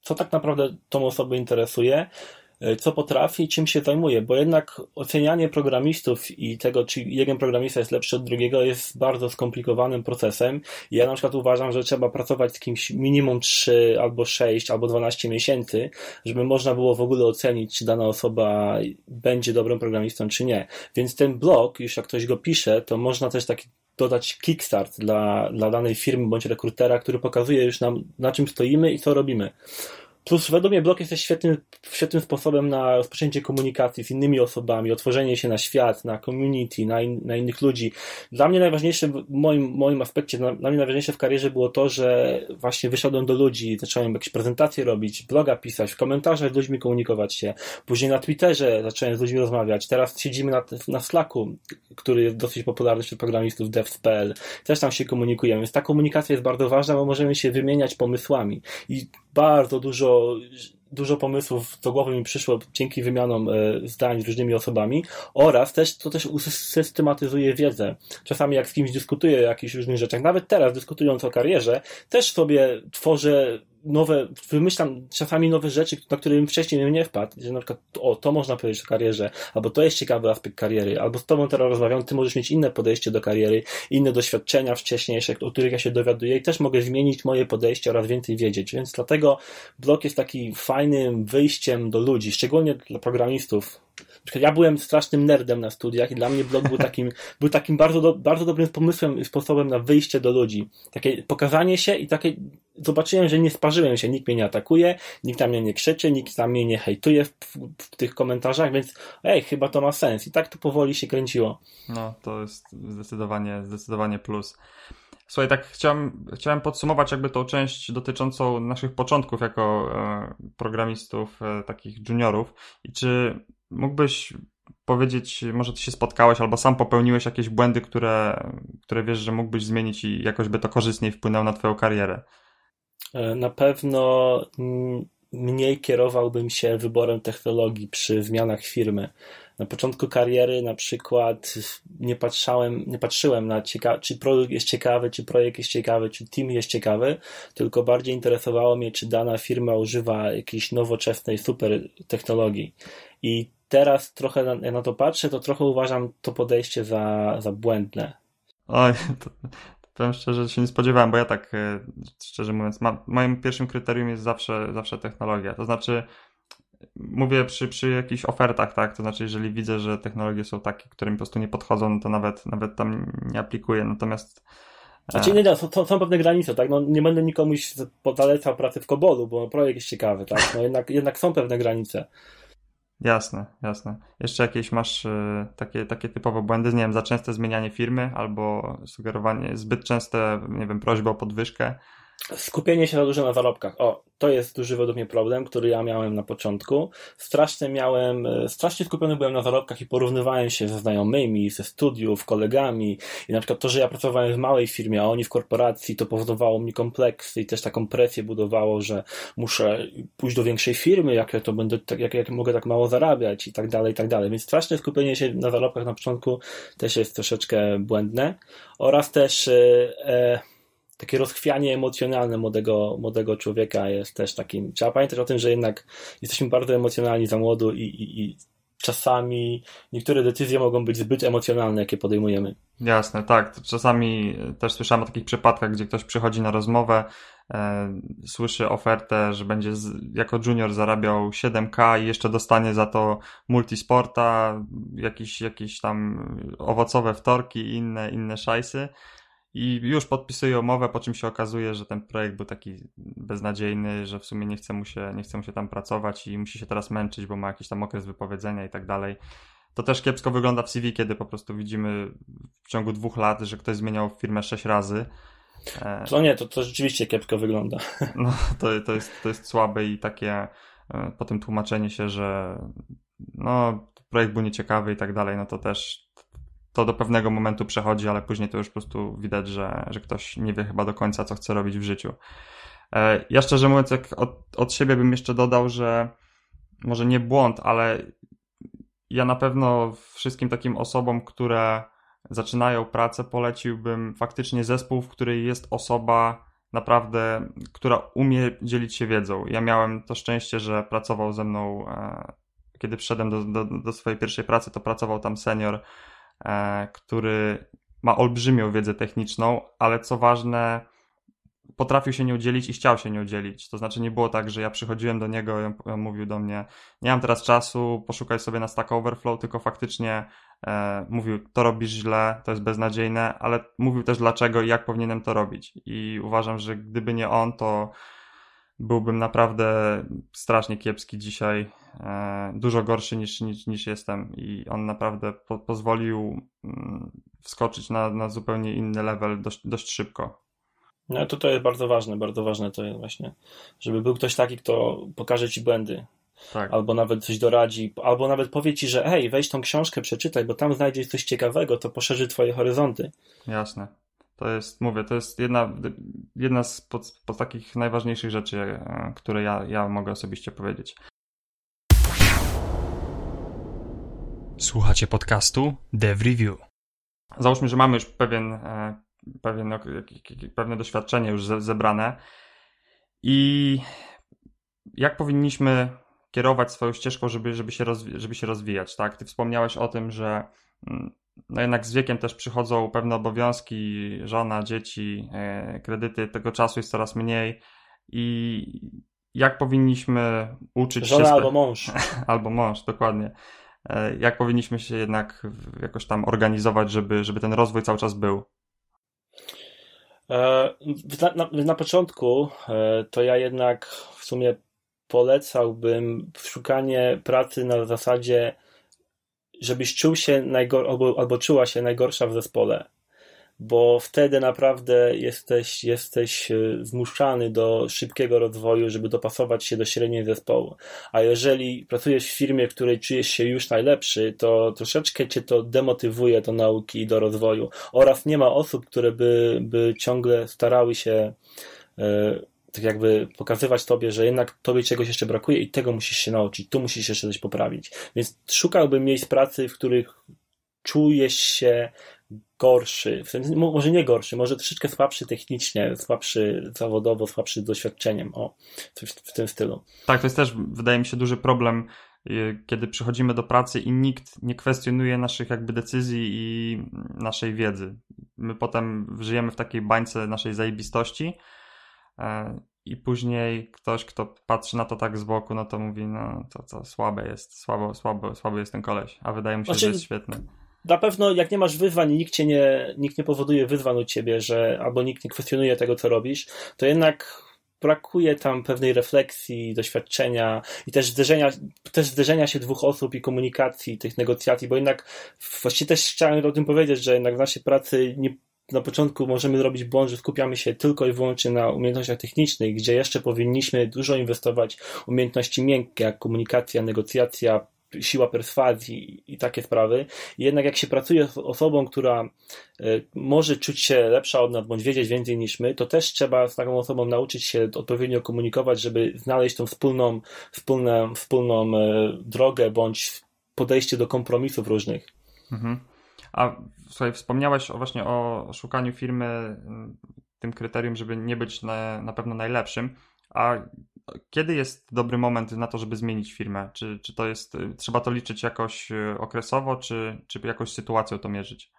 co tak naprawdę tą osobę interesuje, E, co potrafi, czym się zajmuje, bo jednak ocenianie programistów i tego, czy jeden programista jest lepszy od drugiego, jest bardzo skomplikowanym procesem. Ja na przykład uważam, że trzeba pracować z kimś minimum 3 albo 6 albo 12 miesięcy, żeby można było w ogóle ocenić, czy dana osoba będzie dobrym programistą, czy nie. Więc ten blog, już jak ktoś go pisze, to można też taki dodać kickstart dla, dla danej firmy bądź rekrutera, który pokazuje już nam, na czym stoimy i co robimy. Plus według mnie blog jest świetnym, świetnym sposobem na rozpoczęcie komunikacji z innymi osobami, otworzenie się na świat, na community, na, in, na innych ludzi. Dla mnie najważniejsze w moim, moim aspekcie, dla, mnie najważniejsze w karierze było to, że właśnie wyszedłem do ludzi, zacząłem jakieś prezentacje robić, bloga pisać, w komentarzach z ludźmi komunikować się. Później na Twitterze zacząłem z ludźmi rozmawiać. Teraz siedzimy na, na Slacku, który jest dosyć popularny wśród programistów devs.pl. Też tam się komunikujemy. Więc ta komunikacja jest bardzo ważna, bo możemy się wymieniać pomysłami. I bardzo dużo, dużo pomysłów do głowy mi przyszło dzięki wymianom e, zdań z różnymi osobami oraz też to też usystematyzuje wiedzę. Czasami jak z kimś dyskutuję o jakichś różnych rzeczach, nawet teraz dyskutując o karierze, też sobie tworzę nowe, wymyślam czasami nowe rzeczy, na które bym wcześniej nie wpadł, że na przykład, o, to można powiedzieć o karierze, albo to jest ciekawy aspekt kariery, albo z tobą teraz rozmawiam, ty możesz mieć inne podejście do kariery, inne doświadczenia wcześniejsze, o których ja się dowiaduję i też mogę zmienić moje podejście oraz więcej wiedzieć, więc dlatego blog jest taki fajnym wyjściem do ludzi, szczególnie dla programistów, ja byłem strasznym nerdem na studiach i dla mnie blog był takim, *laughs* był takim bardzo, do, bardzo dobrym pomysłem i sposobem na wyjście do ludzi. Takie pokazanie się i takie, zobaczyłem, że nie sparzyłem się, nikt mnie nie atakuje, nikt na mnie nie krzyczy, nikt tam mnie nie hejtuje w, w, tych komentarzach, więc ej, chyba to ma sens. I tak to powoli się kręciło. No, to jest zdecydowanie, zdecydowanie plus. Słuchaj, tak chciałem, chciałem podsumować jakby tą część dotyczącą naszych początków jako e, programistów, e, takich juniorów i czy mógłbyś powiedzieć, może ty się spotkałeś albo sam popełniłeś jakieś błędy, które, które wiesz, że mógłbyś zmienić i jakoś by to korzystniej wpłynęło na twoją karierę? E, na pewno mniej kierowałbym się wyborem technologii przy zmianach firmy. Na początku kariery na przykład nie patrzałem, nie patrzyłem na cieka- czy produkt jest ciekawy, czy projekt jest ciekawy, czy team jest ciekawy, tylko bardziej interesowało mnie, czy dana firma używa jakiejś nowoczesnej super technologii. I teraz trochę na, na to patrzę, to trochę uważam to podejście za, za błędne. Oj, to, powiem szczerze, się nie spodziewałem, bo ja tak, e, szczerze mówiąc, ma, moim pierwszym kryterium jest zawsze, zawsze technologia. To znaczy, mówię przy, przy jakichś ofertach, tak? To znaczy, jeżeli widzę, że technologie są takie, które mi po prostu nie podchodzą, no to nawet, nawet tam nie aplikuję. Natomiast znaczy, nie, nie, są, są pewne granice, tak? No, nie będę nikomuś podalecał pracy w Kobolu, bo projekt jest ciekawy, tak? No, jednak, jednak są pewne granice. Jasne, jasne. Jeszcze jakieś masz y, takie, takie typowe błędy, nie wiem, za częste zmienianie firmy albo sugerowanie, zbyt częste, nie wiem, prośby o podwyżkę? Skupienie się za dużo na zarobkach. O, to jest duży według mnie problem, który ja miałem na początku. Strasznie miałem, e, strasznie skupiony byłem na zarobkach i porównywałem się ze znajomymi, ze studiów, kolegami. I na przykład to, że ja pracowałem w małej firmie, a oni w korporacji, to powodowało mi kompleksy i też taką presję budowało, że muszę pójść do większej firmy, jak ja to będę, tak, jak, jak mogę tak mało zarabiać i tak dalej, i tak dalej. Więc straszne skupienie się na zarobkach na początku też jest troszeczkę błędne. Oraz też, e, e takie rozchwianie emocjonalne młodego, młodego człowieka jest też takim. Trzeba pamiętać o tym, że jednak jesteśmy bardzo emocjonalni za młodu i, i, i czasami niektóre decyzje mogą być zbyt emocjonalne, jakie podejmujemy. Jasne, tak. Czasami też słyszałem o takich przypadkach, gdzie ktoś przychodzi na rozmowę, e, słyszy ofertę, że będzie z, jako junior zarabiał 7K i jeszcze dostanie za to multisporta, jakieś, jakieś tam owocowe wtorki i inne, inne szajsy i już podpisuje umowę, po czym się okazuje, że ten projekt był taki beznadziejny, że w sumie nie chce mu się, nie chce mu się tam pracować i musi się teraz męczyć, bo ma jakiś tam okres wypowiedzenia i tak dalej. To też kiepsko wygląda w CV, kiedy po prostu widzimy w ciągu dwóch lat, że ktoś zmieniał firmę sześć razy. E, to nie, to, to rzeczywiście kiepsko wygląda. *laughs* No, to, to, jest, to jest słabe i takie e, potem tłumaczenie się, że no, projekt był nieciekawy i tak dalej, no to też to do pewnego momentu przechodzi, ale później to już po prostu widać, że, że ktoś nie wie chyba do końca, co chce robić w życiu. E, ja szczerze mówiąc, jak od, od siebie bym jeszcze dodał, że może nie błąd, ale ja na pewno wszystkim takim osobom, które zaczynają pracę, poleciłbym faktycznie zespół, w którym jest osoba naprawdę, która umie dzielić się wiedzą. Ja miałem to szczęście, że pracował ze mną, e, kiedy przyszedłem do, do, do swojej pierwszej pracy, to pracował tam senior który ma olbrzymią wiedzę techniczną, ale co ważne, potrafił się nie udzielić i chciał się nie udzielić. To znaczy nie było tak, że ja przychodziłem do niego i on mówił do mnie, nie mam teraz czasu, poszukaj sobie na Stack Overflow, tylko faktycznie e, mówił, to robisz źle, to jest beznadziejne, ale mówił też dlaczego i jak powinienem to robić. I uważam, że gdyby nie on, to byłbym naprawdę strasznie kiepski dzisiaj, e, dużo gorszy niż, niż, niż jestem i on naprawdę po, pozwolił mm, wskoczyć na, na zupełnie inny level dość, dość szybko. No to to jest bardzo ważne, bardzo ważne to jest właśnie, żeby był ktoś taki, kto pokaże ci błędy, tak. albo nawet coś doradzi, albo nawet powie ci, że hej, weź tą książkę, przeczytaj, bo tam znajdziesz coś ciekawego, to poszerzy twoje horyzonty. Jasne. To jest, mówię, to jest jedna, jedna z pod, pod takich najważniejszych rzeczy, e, które ja, ja mogę osobiście powiedzieć. Słuchacie podcastu Dev Review. Załóżmy, że mamy już pewien, e, pewien, pewne doświadczenie już zebrane I jak powinniśmy kierować swoją ścieżką, żeby, żeby, się, rozwi- żeby się rozwijać, tak? Ty wspomniałeś o tym, że mm, no jednak z wiekiem też przychodzą pewne obowiązki, żona, dzieci, e, kredyty, tego czasu jest coraz mniej i jak powinniśmy uczyć żona się... Żona albo mąż. *laughs* albo mąż, dokładnie. E, jak powinniśmy się jednak jakoś tam organizować, żeby, żeby ten rozwój cały czas był? E, na, na, na początku e, to ja jednak w sumie polecałbym szukanie pracy na zasadzie, żebyś czuł się najgor- albo, albo czuła się najgorsza w zespole bo wtedy naprawdę jesteś, jesteś e, zmuszany do szybkiego rozwoju, żeby dopasować się do średniej zespołu. A jeżeli pracujesz w firmie, w której czujesz się już najlepszy, to troszeczkę cię to demotywuje do nauki i do rozwoju. Oraz nie ma osób, które by, by ciągle starały się e, tak jakby pokazywać tobie, że jednak tobie czegoś jeszcze brakuje i tego musisz się nauczyć, tu musisz jeszcze coś poprawić. Więc szukałbym miejsc pracy, w których czujesz się gorszy, w sensie, może nie gorszy, może troszeczkę słabszy technicznie, słabszy zawodowo, słabszy doświadczeniem, o, coś w tym stylu. Tak, to jest też, wydaje mi się, duży problem, y, kiedy przychodzimy do pracy i nikt nie kwestionuje naszych jakby decyzji i naszej wiedzy. My potem żyjemy w takiej bańce naszej zajebistości e, i później ktoś, kto patrzy na to tak z boku, no to mówi, no to, to słabe jest, słabo, słabo, słabo jest ten koleś, a wydaje mu się, znaczy... że jest świetny na pewno jak nie masz wyzwań i nikt cię nie, nikt nie powoduje wyzwań u ciebie, że albo nikt nie kwestionuje tego, co robisz, to jednak brakuje tam pewnej refleksji, doświadczenia i też zderzenia, też zderzenia się dwóch osób i komunikacji, tych negocjacji, bo jednak właściwie też chciałem o tym powiedzieć, że jednak w naszej pracy nie, na początku możemy robić błąd, że skupiamy się tylko i wyłącznie na umiejętnościach technicznych, gdzie jeszcze powinniśmy dużo inwestować w umiejętności miękkie, jak komunikacja, negocjacja, siła perswazji i takie sprawy. Jednak jak się pracuje z osobą, która e, może czuć się lepsza od nas, bądź wiedzieć więcej niż my, to też trzeba z taką osobą nauczyć się odpowiednio komunikować, żeby znaleźć tą wspólną, wspólną, wspólną e, drogę, bądź podejście do kompromisów różnych. Mhm. A słuchaj, wspomniałeś właśnie o szukaniu firmy tym kryterium, żeby nie być na, na pewno najlepszym. A kiedy jest dobry moment na to, żeby zmienić firmę? Czy, czy to jest, trzeba to liczyć jakoś e, okresowo, czy, czy jakoś sytuacją to mierzyć?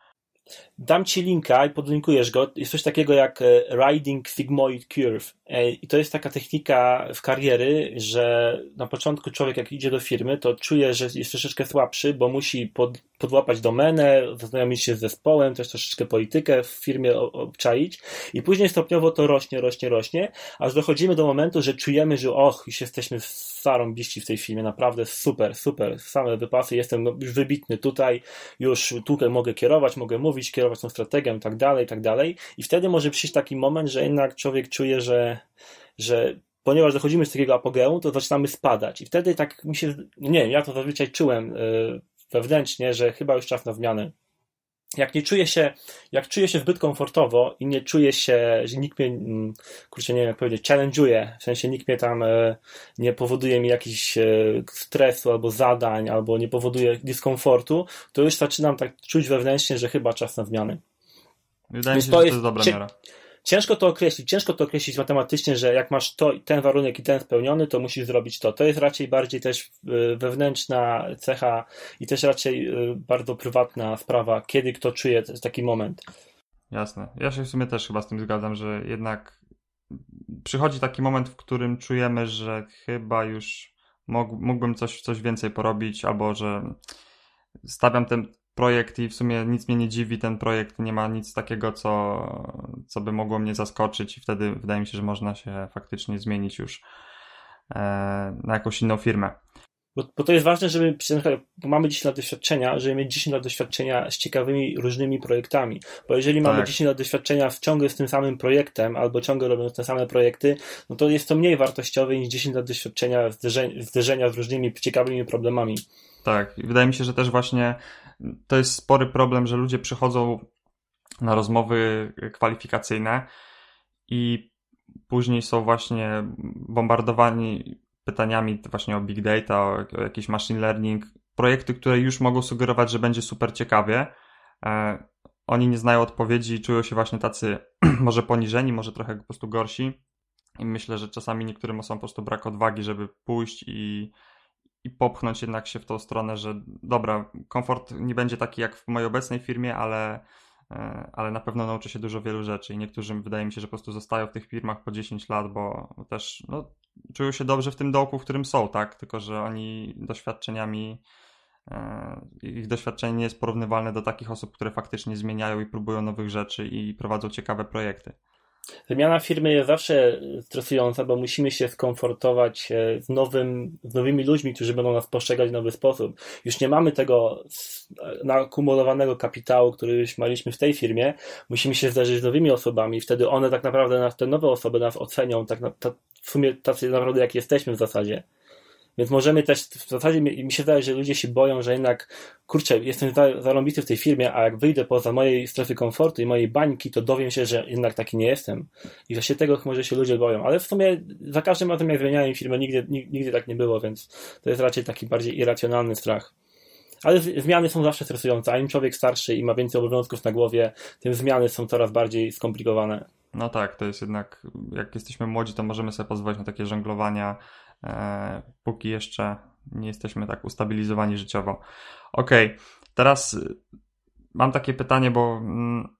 Dam ci linka i podlinkujesz go. Jest coś takiego jak e, Riding Sigmoid Curve. E, I to jest taka technika w kariery, że na początku człowiek jak idzie do firmy, to czuje, że jest troszeczkę słabszy, bo musi pod, podłapać domenę, zaznajomić się z zespołem, też troszeczkę politykę w firmie obczaić. I później stopniowo to rośnie, rośnie, rośnie, aż dochodzimy do momentu, że czujemy, że och, już jesteśmy zarąbiści w tej firmie, naprawdę super, super, same wypasy, jestem już wybitny tutaj, już tutaj mogę kierować, mogę mówić, kierować tą strategią i tak dalej, i tak dalej i wtedy może przyjść taki moment, że jednak człowiek czuje, że że ponieważ dochodzimy z takiego apogeum, to zaczynamy spadać. I wtedy tak mi się, nie wiem, ja to zazwyczaj czułem yy, wewnętrznie, że chyba już czas na zmianę. Jak nie czuję się, jak czuję się zbyt komfortowo i nie czuję się, że nikt mnie, mm, kurczę, nie wiem jak powiedzieć, challenge'uje, w sensie nikt mnie tam e, nie powoduje mi jakichś e, stresu albo zadań, albo nie powoduje dyskomfortu, to już zaczynam tak czuć wewnętrznie, że chyba czas na zmiany. Wydaje mi się, że to jest dobra miara ciężko to określić, ciężko to określić matematycznie, że jak masz to, ten warunek i ten spełniony, to musisz zrobić to. To jest raczej bardziej też y, wewnętrzna cecha i też raczej y, bardzo prywatna sprawa, kiedy kto czuje taki moment. Jasne. Ja się w sumie też chyba z tym zgadzam, że jednak przychodzi taki moment, w którym czujemy, że chyba już mógłbym coś, coś więcej porobić, albo że stawiam ten, projekt i w sumie nic mnie nie dziwi, ten projekt nie ma nic takiego, co, co by mogło mnie zaskoczyć i wtedy wydaje mi się, że można się faktycznie zmienić już e, na jakąś inną firmę. Bo, bo, to jest ważne, żeby, bo mamy 10 lat doświadczenia, żeby mieć 10 lat doświadczenia z ciekawymi różnymi projektami. Bo jeżeli mamy tak. 10 lat doświadczenia w ciągle z tym samym projektem, albo ciągle robiąc te same projekty, no to jest to mniej wartościowe niż 10 lat doświadczenia zderzenia, zderzenia z różnymi ciekawymi problemami. Tak, i wydaje mi się, że też właśnie to jest spory problem, że ludzie przychodzą na rozmowy kwalifikacyjne i później są właśnie bombardowani pytaniami właśnie o big data, o, jakiś machine learning, projekty, które już mogą sugerować, że będzie super ciekawie. E, oni nie znają odpowiedzi i czują się właśnie tacy *clears throat* może poniżeni, może trochę po prostu gorsi I myślę, że czasami niektórym osobom po prostu brak odwagi, żeby pójść i, i popchnąć jednak się w tą stronę, że dobra, komfort nie będzie taki jak w mojej obecnej firmie, ale, e, ale na pewno nauczy się dużo wielu rzeczy. I niektórzy wydaje mi się, że po prostu zostają w tych firmach po 10 lat, bo też no, czują się dobrze w tym dołku, w którym są, tak? Tylko, że oni doświadczeniami e, ich doświadczenie nie jest porównywalne do takich osób, które faktycznie zmieniają i próbują nowych rzeczy i prowadzą ciekawe projekty. Wymiana firmy jest zawsze stresująca, bo musimy się skomfortować e, z, nowym, z nowymi ludźmi, którzy będą nas postrzegać w nowy sposób. Już nie mamy tego nakumulowanego kapitału, który już mieliśmy w tej firmie. Musimy się zderzyć z nowymi osobami. Wtedy one tak naprawdę, nas, te nowe osoby nas ocenią, tak na, ta, w sumie tacy naprawdę jak jesteśmy w zasadzie. Więc możemy też, w zasadzie mi się wydaje, że ludzie się boją, że jednak, kurczę, jestem zarąbity w tej firmie, a jak wyjdę poza mojej strefy komfortu i mojej bańki, to dowiem się, że jednak taki nie jestem. I właśnie tego może się ludzie boją. Ale w sumie za każdym razem, jak zmieniałem firmę, nigdy, nigdy tak nie było, więc to jest raczej taki bardziej irracjonalny strach. Ale zmiany są zawsze stresujące, a im człowiek starszy i ma więcej obowiązków na głowie, tym zmiany są coraz bardziej skomplikowane. No tak, to jest jednak, jak jesteśmy młodzi, to możemy sobie pozwolić na takie żonglowania póki jeszcze nie jesteśmy tak ustabilizowani życiowo. Ok, teraz y, mam takie pytanie, bo mm,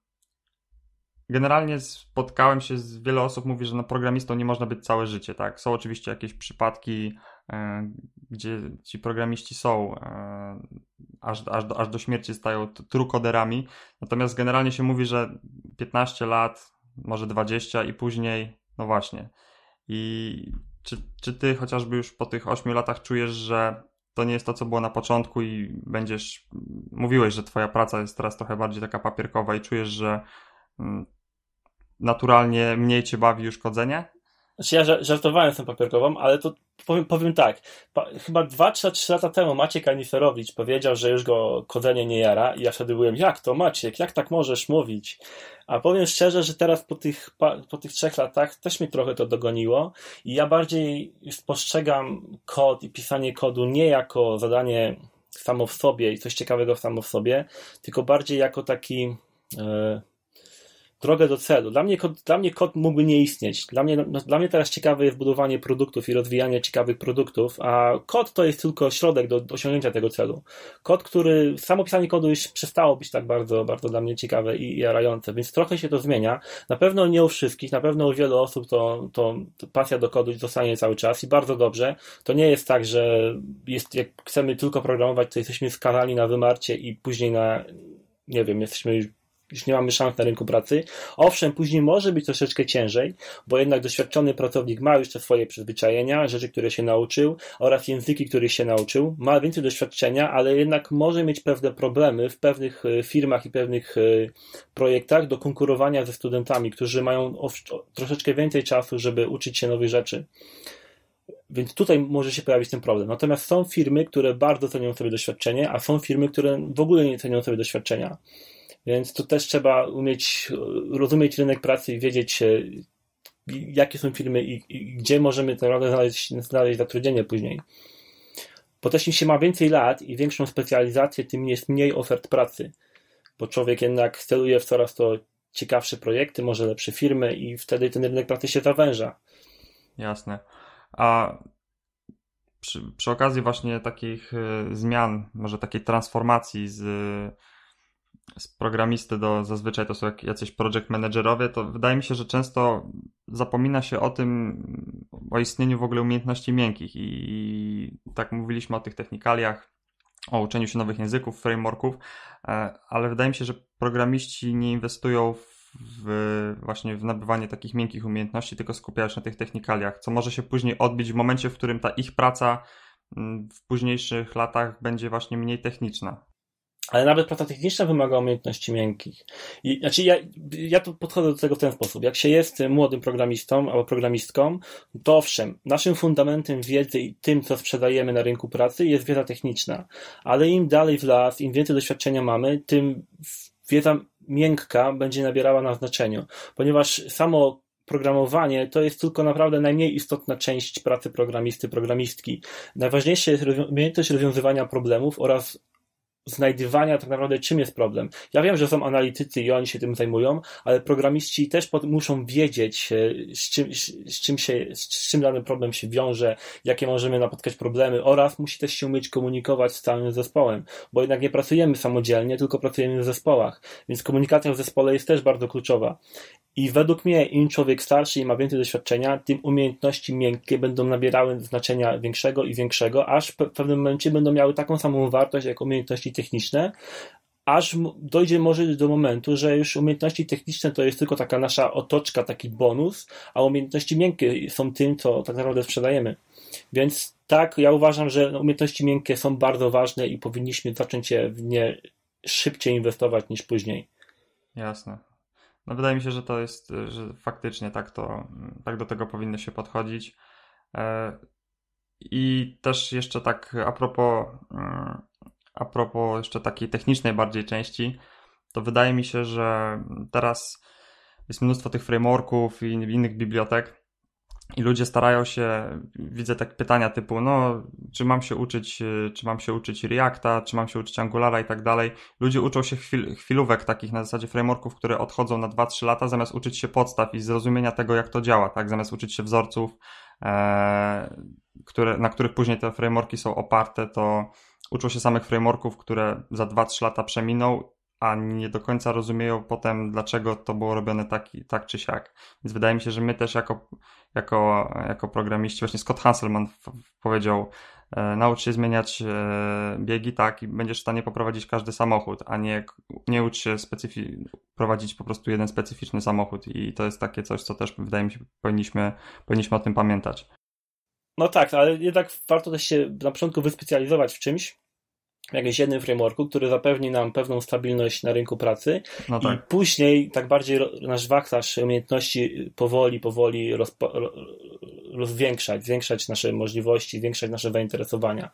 generalnie spotkałem się z wiele osób mówi, że no programistą nie można być całe życie, tak? Są oczywiście jakieś przypadki, e, gdzie ci programiści są e, aż, aż, do, aż do śmierci stają trukoderami, natomiast generalnie się mówi, że 15 lat, może 20 i później, no właśnie. I czy, czy ty chociażby już po tych 8 latach czujesz, że to nie jest to, co było na początku i będziesz. Mówiłeś, że twoja praca jest teraz trochę bardziej taka papierkowa i czujesz, że mm, naturalnie mniej cię bawi już kodzenie? Znaczy ja żartowałem z tą papierkową, ale to powiem, powiem tak. Pa, chyba 2-3 lata temu Maciek Aniferowicz powiedział, że już go kodzenie nie jara i ja wtedy byłem, jak to Maciek, jak tak możesz mówić? A powiem szczerze, że teraz po tych, po tych trzech latach też mnie trochę to dogoniło i ja bardziej postrzegam kod i pisanie kodu nie jako zadanie samo w sobie i coś ciekawego samo w sobie, tylko bardziej jako taki... Yy, drogę do celu. Dla mnie, kod, dla mnie kod mógłby nie istnieć. Dla mnie, no, dla mnie teraz ciekawe jest budowanie produktów i rozwijanie ciekawych produktów, a kod to jest tylko środek do, do osiągnięcia tego celu. Kod, który, samo pisanie kodu już przestało być tak bardzo, bardzo dla mnie ciekawe i jarające, więc trochę się to zmienia. Na pewno nie u wszystkich, na pewno u wielu osób to, to, pasja do kodu zostanie cały czas i bardzo dobrze. To nie jest tak, że jest, jak chcemy tylko programować, to jesteśmy skazani na wymarcie i później na, nie wiem, jesteśmy już nie mamy szans na rynku pracy. Owszem, później może być troszeczkę ciężej, bo jednak doświadczony pracownik ma już te swoje przyzwyczajenia, rzeczy, które się nauczył oraz języki, których się nauczył, ma więcej doświadczenia, ale jednak może mieć pewne problemy w pewnych e, firmach i pewnych e, projektach do konkurowania ze studentami, którzy mają troszeczkę więcej czasu, żeby uczyć się nowych rzeczy. Więc tutaj może się pojawić ten problem. Natomiast są firmy, które bardzo cenią sobie doświadczenie, a są firmy, które w ogóle nie cenią sobie doświadczenia. Więc tu też trzeba umieć rozumieć rynek pracy i wiedzieć, e, jakie są firmy i, i gdzie możemy naprawdę znaleźć, znaleźć zatrudnienie później. Bo też im się ma więcej lat i większą specjalizację, tym jest mniej ofert pracy. Bo człowiek jednak celuje w coraz to ciekawsze projekty, może lepsze firmy i wtedy ten rynek pracy się zawęża. Jasne. A przy, przy okazji właśnie takich e, zmian, może takiej transformacji z z programisty do zazwyczaj to są jacyś project managerowie, to wydaje mi się, że często zapomina się o tym, o istnieniu w ogóle umiejętności miękkich. I tak mówiliśmy o tych technikaliach, o uczeniu się nowych języków, frameworków, e, ale wydaje mi się, że programiści nie inwestują w, właśnie w nabywanie takich miękkich umiejętności, tylko skupiają się na tych technikaliach, co może się później odbić w momencie, w którym ta ich praca mm, w późniejszych latach będzie właśnie mniej techniczna ale nawet praca techniczna wymaga umiejętności miękkich. I, znaczy ja, ja tu podchodzę do tego w ten sposób. Jak się jest młodym programistą albo programistką, to owszem, naszym fundamentem wiedzy i tym, co sprzedajemy na rynku pracy jest wiedza techniczna. Ale im dalej w las, im więcej doświadczenia mamy, tym wiedza miękka będzie nabierała na znaczeniu. Ponieważ samo programowanie to jest tylko naprawdę najmniej istotna część pracy programisty, programistki. Najważniejsze jest umiejętność rozwiązywania problemów oraz znajdywania tak naprawdę czym jest problem. Ja wiem, że są analitycy i oni się tym zajmują, ale programiści też pod, muszą wiedzieć, e, z czym, z, czym się, z czym dany problem się wiąże, jakie możemy napotkać problemy oraz musi też się umieć komunikować z całym zespołem, bo jednak nie pracujemy samodzielnie, tylko pracujemy w zespołach, więc komunikacja w zespole jest też bardzo kluczowa. I według mnie im człowiek starszy i ma więcej doświadczenia, tym umiejętności miękkie będą nabierały znaczenia większego i większego, aż w pewnym momencie będą miały taką samą wartość jak umiejętności techniczne, aż dojdzie może do momentu, że już umiejętności techniczne to jest tylko taka nasza otoczka, taki bonus, a umiejętności miękkie są tym, co tak naprawdę sprzedajemy. Więc tak, ja uważam, że umiejętności miękkie są bardzo ważne i powinniśmy zacząć w nie szybciej inwestować niż później. Jasne. No wydaje mi się, że to jest, że faktycznie tak to, tak do tego powinno się podchodzić. E, I też jeszcze tak a propos, mm, a propos jeszcze takiej technicznej bardziej części, to wydaje mi się, że teraz jest mnóstwo tych frameworków i innych bibliotek, i ludzie starają się, widzę takie pytania typu, no, czy mam się uczyć, y, czy mam się uczyć Reacta, czy mam się uczyć Angulara i tak dalej. Ludzie uczą się chwil, chwilówek takich na zasadzie frameworków, które odchodzą na 2-3 lata, zamiast uczyć się podstaw i zrozumienia tego, jak to działa, tak? Zamiast uczyć się wzorców, e, które, na których później te frameworki są oparte, to uczą się samych frameworków, które za 2-3 lata przeminą a nie do końca rozumieją potem, dlaczego to było robione tak, tak czy siak. Więc wydaje mi się, że my też jako, jako, jako programiści, właśnie Scott Hanselman powiedział, e, naucz się zmieniać e, biegi tak i będziesz w stanie poprowadzić każdy samochód, a nie, nie ucz się specyfi- prowadzić po prostu jeden specyficzny samochód i to jest takie coś, co też wydaje mi się powinniśmy, powinniśmy o tym pamiętać. No tak, ale jednak warto też się na początku wyspecjalizować w czymś, w jakimś jednym frameworku, który zapewni nam pewną stabilność na rynku pracy no tak. i później tak bardziej nasz wachlarz umiejętności powoli, powoli rozpo, rozwiększać, zwiększać nasze możliwości, zwiększać nasze zainteresowania.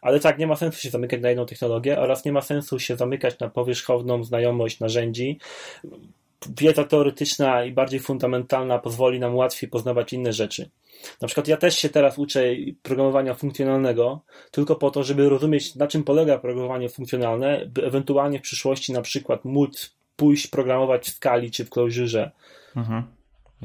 Ale tak, nie ma sensu się zamykać na jedną technologię oraz nie ma sensu się zamykać na powierzchowną znajomość narzędzi. Wiedza teoretyczna i bardziej fundamentalna pozwoli nam łatwiej poznawać inne rzeczy. Na przykład ja też się teraz uczę programowania funkcjonalnego, tylko po to, żeby rozumieć, na czym polega programowanie funkcjonalne, by ewentualnie w przyszłości na przykład móc pójść programować w skali czy w Clojure. Mhm.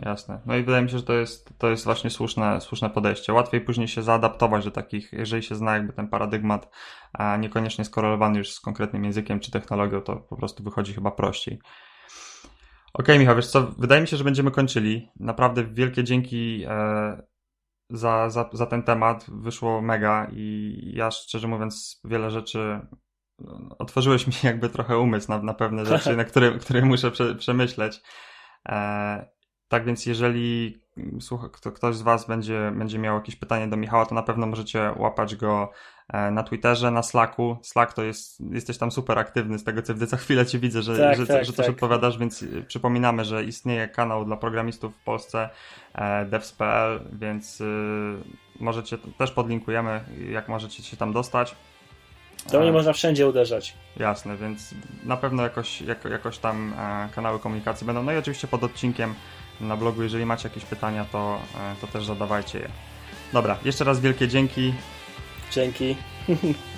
Jasne. No i wydaje mi się, że to jest, to jest właśnie słuszne, słuszne podejście. Łatwiej później się zaadaptować do takich, jeżeli się zna jakby ten paradygmat, a niekoniecznie skorelowany już z konkretnym językiem czy technologią, to po prostu wychodzi chyba prościej. Okej, okay, Michał, wiesz co, wydaje mi się, że będziemy kończyli. Naprawdę wielkie dzięki e, za, za, za ten temat. Wyszło mega i ja szczerze mówiąc wiele rzeczy no, otworzyłeś mi *laughs* jakby trochę umysł na, na pewne *laughs* rzeczy, na które, które muszę prze, przemyśleć. E, tak więc jeżeli słucha, kto, ktoś z Was będzie, będzie miał jakieś pytanie do Michała, to na pewno możecie łapać go na Twitterze, na Slacku. Slack to jest, jesteś tam super aktywny z tego co widzę, co chwilę Ci widzę, że, tak, że, tak, że też tak. odpowiadasz, więc e, przypominamy, że istnieje kanał dla programistów w Polsce e, devs.pl, więc możecie, też podlinkujemy, jak możecie się tam dostać. To nie można wszędzie uderzać. Jasne, więc na pewno jakoś, jako, jakoś tam kanały komunikacji będą. No i oczywiście pod odcinkiem na blogu. Jeżeli macie jakieś pytania, to, e, to też zadawajcie je. Dobra, jeszcze raz wielkie dzięki. Dzięki. *laughs*